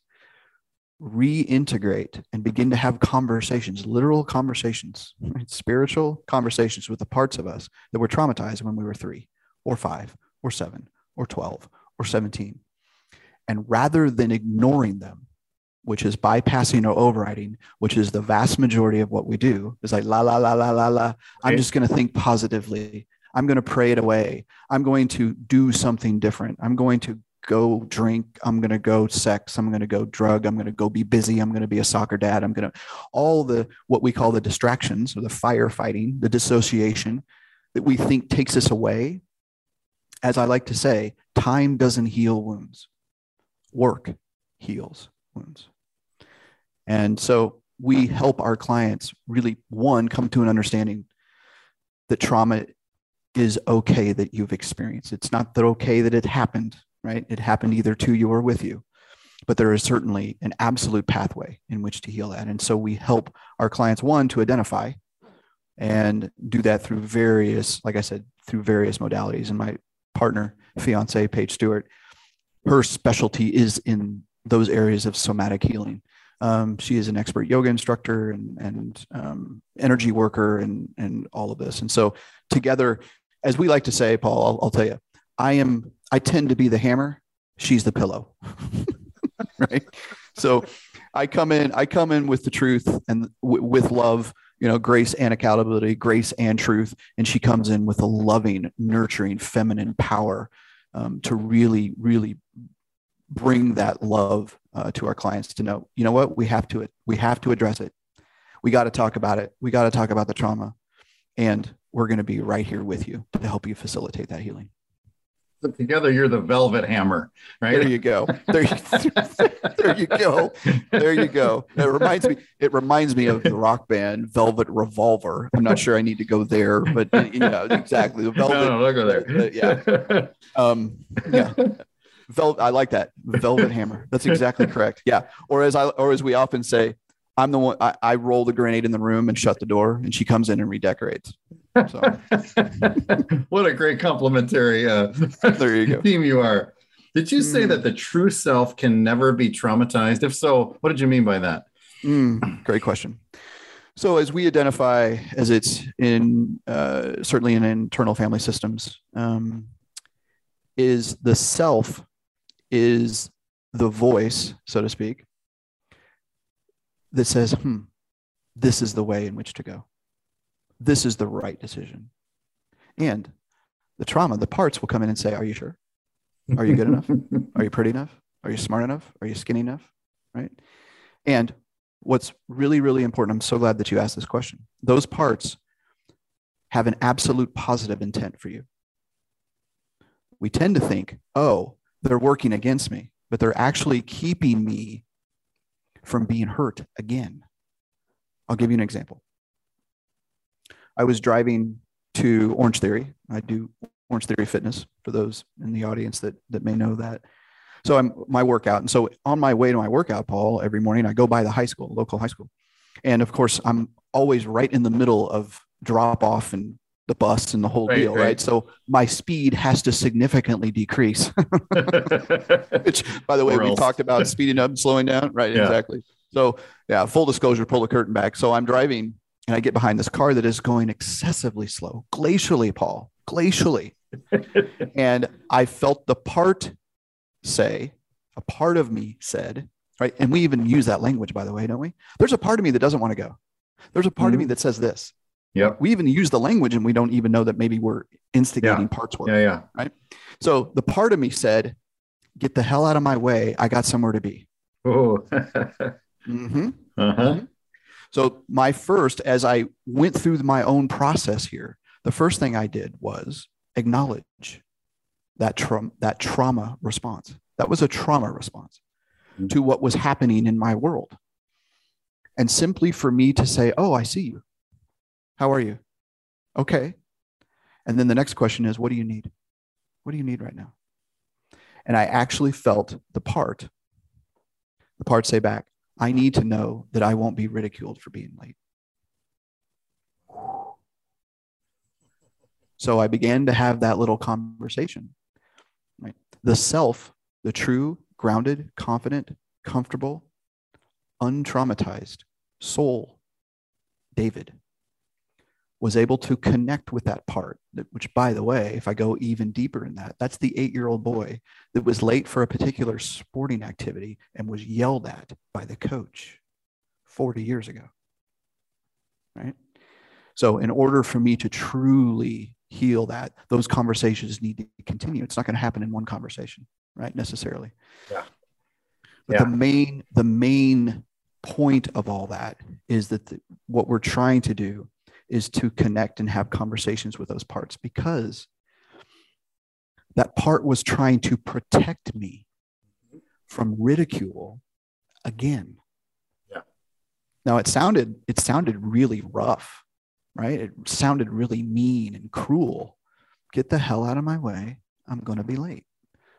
reintegrate and begin to have conversations literal conversations right? spiritual conversations with the parts of us that were traumatized when we were 3 or 5 or 7 or 12 or 17 and rather than ignoring them which is bypassing or overriding, which is the vast majority of what we do, is like la la la la la la. I'm just going to think positively. I'm going to pray it away. I'm going to do something different. I'm going to go drink. I'm going to go sex. I'm going to go drug. I'm going to go be busy. I'm going to be a soccer dad. I'm going to all the what we call the distractions or the firefighting, the dissociation that we think takes us away. As I like to say, time doesn't heal wounds. Work heals wounds. And so we help our clients really, one, come to an understanding that trauma is okay that you've experienced. It's not that okay that it happened, right? It happened either to you or with you. But there is certainly an absolute pathway in which to heal that. And so we help our clients, one, to identify and do that through various, like I said, through various modalities. And my partner, fiance, Paige Stewart, her specialty is in those areas of somatic healing. Um, she is an expert yoga instructor and, and um, energy worker and, and all of this. And so together, as we like to say, Paul, I'll, I'll tell you, I am, I tend to be the hammer. She's the pillow. right. So I come in, I come in with the truth and w- with love, you know, grace and accountability, grace and truth. And she comes in with a loving, nurturing, feminine power um, to really, really bring that love uh, to our clients to know, you know what, we have to we have to address it. We got to talk about it. We got to talk about the trauma, and we're going to be right here with you to help you facilitate that healing. Together, you're the velvet hammer, right? There you go. There you, there you go. There you go. It reminds me. It reminds me of the rock band Velvet Revolver. I'm not sure I need to go there, but you know exactly the velvet. No, no, don't go there. Uh, yeah. Um, yeah. Velvet, I like that. Velvet hammer. That's exactly correct. Yeah. Or as I or as we often say, I'm the one I, I roll the grenade in the room and shut the door and she comes in and redecorates. So what a great complementary uh, there you go. team you are. Did you say mm. that the true self can never be traumatized? If so, what did you mean by that? Mm, great question. So, as we identify, as it's in uh, certainly in internal family systems, um, is the self is the voice, so to speak, that says, hmm, this is the way in which to go. This is the right decision. And the trauma, the parts will come in and say, Are you sure? Are you good enough? Are you pretty enough? Are you smart enough? Are you skinny enough? Right. And what's really, really important, I'm so glad that you asked this question. Those parts have an absolute positive intent for you. We tend to think, oh, they're working against me, but they're actually keeping me from being hurt again. I'll give you an example. I was driving to Orange Theory. I do Orange Theory Fitness for those in the audience that that may know that. So I'm my workout, and so on my way to my workout, Paul, every morning I go by the high school, local high school, and of course I'm always right in the middle of drop off and the bus and the whole right, deal, right. right. So my speed has to significantly decrease. Which, by the way, we talked about speeding up and slowing down, right? Yeah. Exactly. So, yeah, full disclosure, pull the curtain back. So I'm driving and I get behind this car that is going excessively slow, glacially, Paul, glacially. and I felt the part say, a part of me said, right? And we even use that language, by the way, don't we? There's a part of me that doesn't want to go. There's a part mm-hmm. of me mm-hmm. that says this. Yeah. We even use the language and we don't even know that maybe we're instigating yeah. parts work. Yeah, yeah. Right. So the part of me said, get the hell out of my way. I got somewhere to be. Oh. mm-hmm. Uh-huh. Mm-hmm. So my first, as I went through my own process here, the first thing I did was acknowledge that tra- that trauma response. That was a trauma response mm-hmm. to what was happening in my world. And simply for me to say, "Oh, I see you. How are you? Okay. And then the next question is, what do you need? What do you need right now? And I actually felt the part, the part say back, I need to know that I won't be ridiculed for being late. So I began to have that little conversation. Right? The self, the true, grounded, confident, comfortable, untraumatized soul, David, was able to connect with that part, which, by the way, if I go even deeper in that, that's the eight year old boy that was late for a particular sporting activity and was yelled at by the coach 40 years ago. Right? So, in order for me to truly heal that, those conversations need to continue. It's not going to happen in one conversation, right? Necessarily. Yeah. But yeah. the main, the main point of all that is that the, what we're trying to do is to connect and have conversations with those parts because that part was trying to protect me from ridicule again. Yeah. Now it sounded it sounded really rough, right? It sounded really mean and cruel. Get the hell out of my way. I'm going to be late.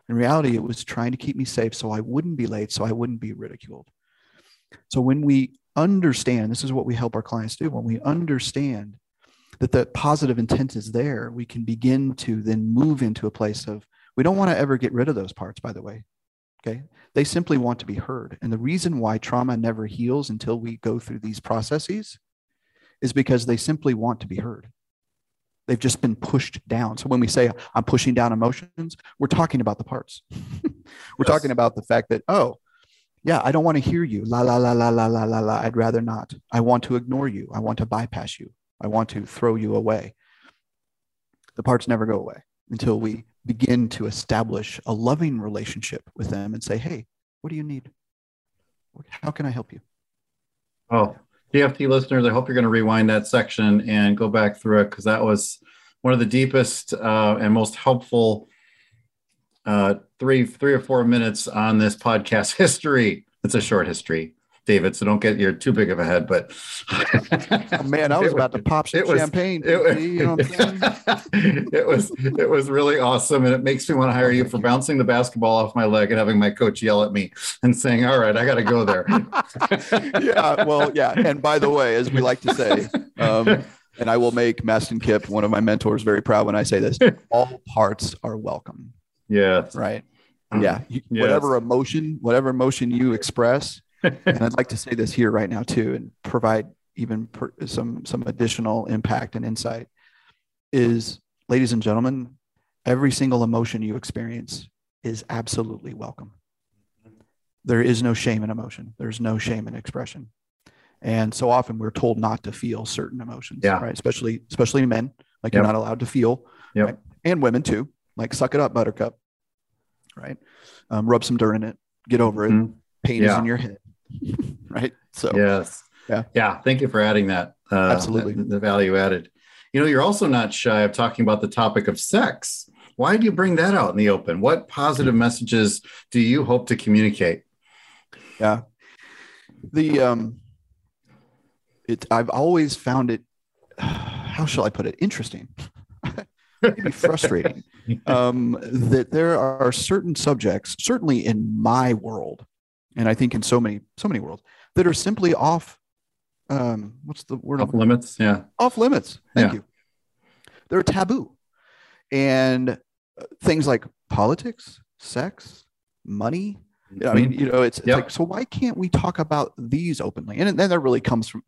In reality, it was trying to keep me safe so I wouldn't be late, so I wouldn't be ridiculed. So when we understand, this is what we help our clients do, when we understand that the positive intent is there, we can begin to then move into a place of, we don't want to ever get rid of those parts, by the way. Okay. They simply want to be heard. And the reason why trauma never heals until we go through these processes is because they simply want to be heard. They've just been pushed down. So when we say I'm pushing down emotions, we're talking about the parts. we're yes. talking about the fact that, oh, yeah, I don't want to hear you. La, la, la, la, la, la, la, la. I'd rather not. I want to ignore you. I want to bypass you. I want to throw you away. The parts never go away until we begin to establish a loving relationship with them and say, hey, what do you need? How can I help you? Oh, GFT listeners, I hope you're going to rewind that section and go back through it because that was one of the deepest uh, and most helpful uh, three three or four minutes on this podcast history. It's a short history, David. So don't get you're too big of a head. But oh, man, I was about was, to pop some champagne. it, was, you know it was it was really awesome, and it makes me want to hire you for bouncing the basketball off my leg and having my coach yell at me and saying, "All right, I got to go there." yeah, well, yeah. And by the way, as we like to say. Um, and I will make Mastin Kipp, one of my mentors, very proud when I say this. All parts are welcome. Yeah. Right. Hmm. Yeah. You, yes. Whatever emotion, whatever emotion you express, and I'd like to say this here right now too, and provide even per, some some additional impact and insight. Is, ladies and gentlemen, every single emotion you experience is absolutely welcome. There is no shame in emotion. There's no shame in expression. And so often we're told not to feel certain emotions, yeah. right? Especially, especially men, like yep. you're not allowed to feel, yep. right? and women too. Like suck it up, Buttercup right? Um, rub some dirt in it, get over it. Mm-hmm. Pain yeah. is in your head, right? So yes, yeah, yeah. Thank you for adding that. Uh, Absolutely, the, the value added. You know, you're also not shy of talking about the topic of sex. Why do you bring that out in the open? What positive messages do you hope to communicate? Yeah, the um, it. I've always found it. How shall I put it? Interesting maybe frustrating um, that there are certain subjects, certainly in my world, and I think in so many so many worlds, that are simply off. Um, what's the word? Off limits. Yeah. Off limits. Thank yeah. you. They're taboo, and uh, things like politics, sex, money. I mean, you know, it's, it's yep. like so. Why can't we talk about these openly? And then that really comes from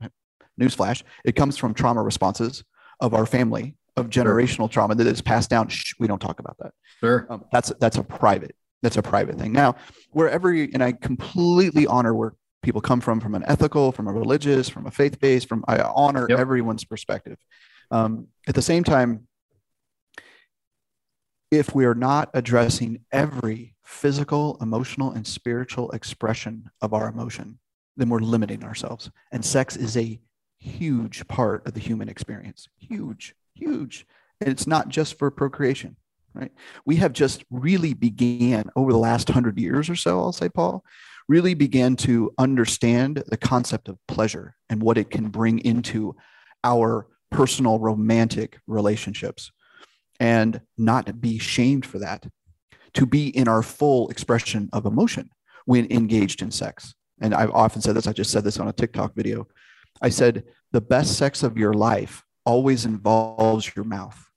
newsflash. It comes from trauma responses of our family of generational sure. trauma that is passed down. Shh, we don't talk about that. Sure. Um, that's that's a private that's a private thing. Now, wherever you, and I completely honor where people come from, from an ethical, from a religious, from a faith based, from I honor yep. everyone's perspective. Um, at the same time, if we are not addressing every physical, emotional, and spiritual expression of our emotion, then we're limiting ourselves. And sex is a huge part of the human experience. Huge huge. And it's not just for procreation, right? We have just really began over the last hundred years or so, I'll say, Paul, really began to understand the concept of pleasure and what it can bring into our personal romantic relationships and not be shamed for that to be in our full expression of emotion when engaged in sex. And I've often said this, I just said this on a TikTok video. I said, the best sex of your life always involves your mouth.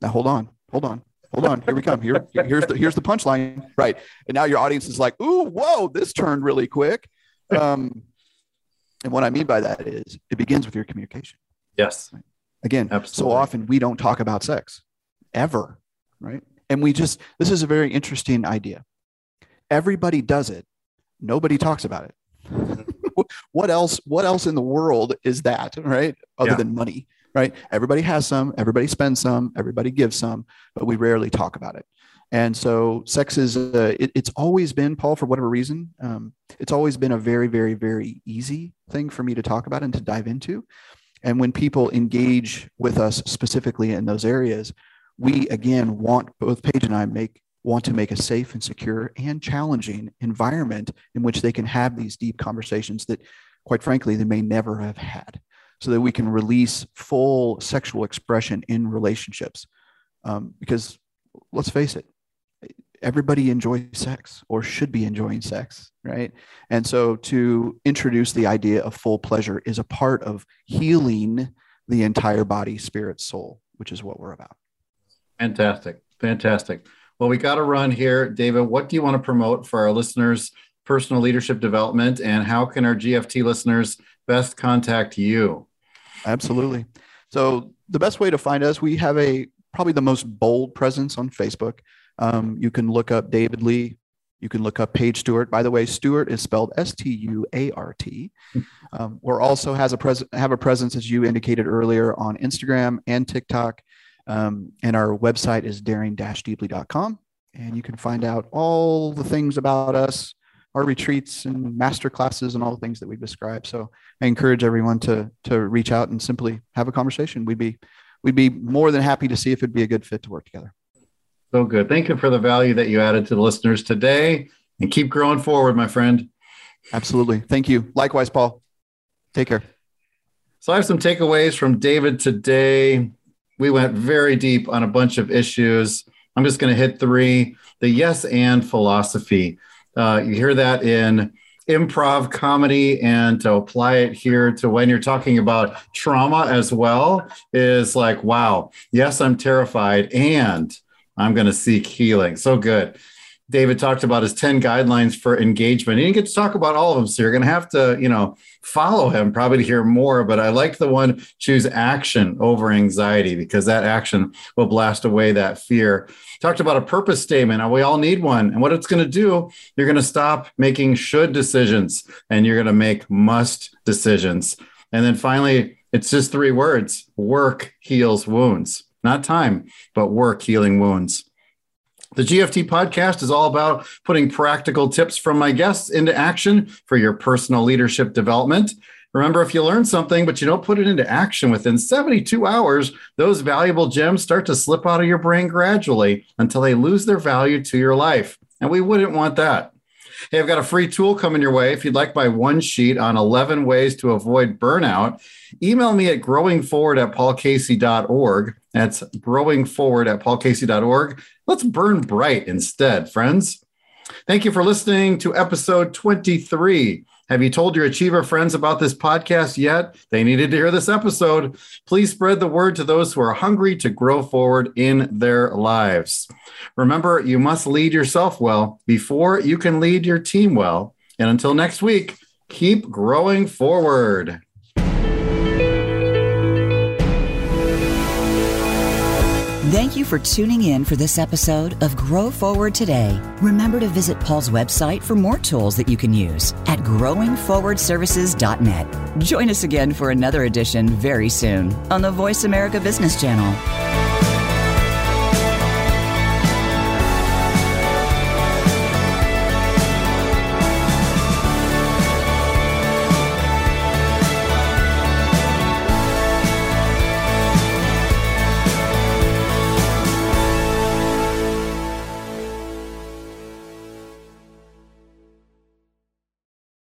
Now, hold on, hold on, hold on. Here we come. Here, here's the here's the punchline. Right. And now your audience is like, ooh, whoa, this turned really quick. Um, and what I mean by that is it begins with your communication. Yes. Again, Absolutely. so often we don't talk about sex ever, right? And we just, this is a very interesting idea. Everybody does it, nobody talks about it. what else, what else in the world is that, right? Other yeah. than money, right? Everybody has some, everybody spends some, everybody gives some, but we rarely talk about it. And so sex is, uh, it, it's always been, Paul, for whatever reason, um, it's always been a very, very, very easy thing for me to talk about and to dive into. And when people engage with us specifically in those areas, we again want both Paige and I make want to make a safe and secure and challenging environment in which they can have these deep conversations that, quite frankly, they may never have had, so that we can release full sexual expression in relationships. Um, because let's face it, everybody enjoys sex or should be enjoying sex, right? And so to introduce the idea of full pleasure is a part of healing the entire body, spirit, soul, which is what we're about. Fantastic. Fantastic. Well, we got to run here. David, what do you want to promote for our listeners' personal leadership development and how can our GFT listeners best contact you? Absolutely. So, the best way to find us, we have a probably the most bold presence on Facebook. Um, you can look up David Lea. You can look up Paige Stewart. By the way, Stewart is spelled S T U A R T. Um, we're also has a pres- have a presence, as you indicated earlier, on Instagram and TikTok. Um, and our website is daring-deeply.com. And you can find out all the things about us, our retreats and master classes and all the things that we've described. So I encourage everyone to to reach out and simply have a conversation. We'd be we'd be more than happy to see if it'd be a good fit to work together. So good. Thank you for the value that you added to the listeners today and keep growing forward, my friend. Absolutely. Thank you. Likewise, Paul. Take care. So I have some takeaways from David today. We went very deep on a bunch of issues. I'm just going to hit three. The yes and philosophy. Uh, you hear that in improv comedy and to apply it here to when you're talking about trauma as well is like, wow, yes, I'm terrified and I'm going to seek healing. So good. David talked about his 10 guidelines for engagement. He didn't get to talk about all of them. So you're going to have to, you know, follow him probably to hear more. But I like the one choose action over anxiety because that action will blast away that fear. Talked about a purpose statement. and We all need one. And what it's going to do, you're going to stop making should decisions and you're going to make must decisions. And then finally, it's just three words work heals wounds not time, but work healing wounds. The GFT podcast is all about putting practical tips from my guests into action for your personal leadership development. Remember, if you learn something, but you don't put it into action within 72 hours, those valuable gems start to slip out of your brain gradually until they lose their value to your life. And we wouldn't want that. Hey, I've got a free tool coming your way. If you'd like my one sheet on 11 ways to avoid burnout, email me at growingforward at paulcasey.org. That's growingforward at paulcasey.org. Let's burn bright instead, friends. Thank you for listening to episode 23. Have you told your achiever friends about this podcast yet? They needed to hear this episode. Please spread the word to those who are hungry to grow forward in their lives. Remember, you must lead yourself well before you can lead your team well. And until next week, keep growing forward. Thank you for tuning in for this episode of Grow Forward Today. Remember to visit Paul's website for more tools that you can use at growingforwardservices.net. Join us again for another edition very soon on the Voice America Business Channel.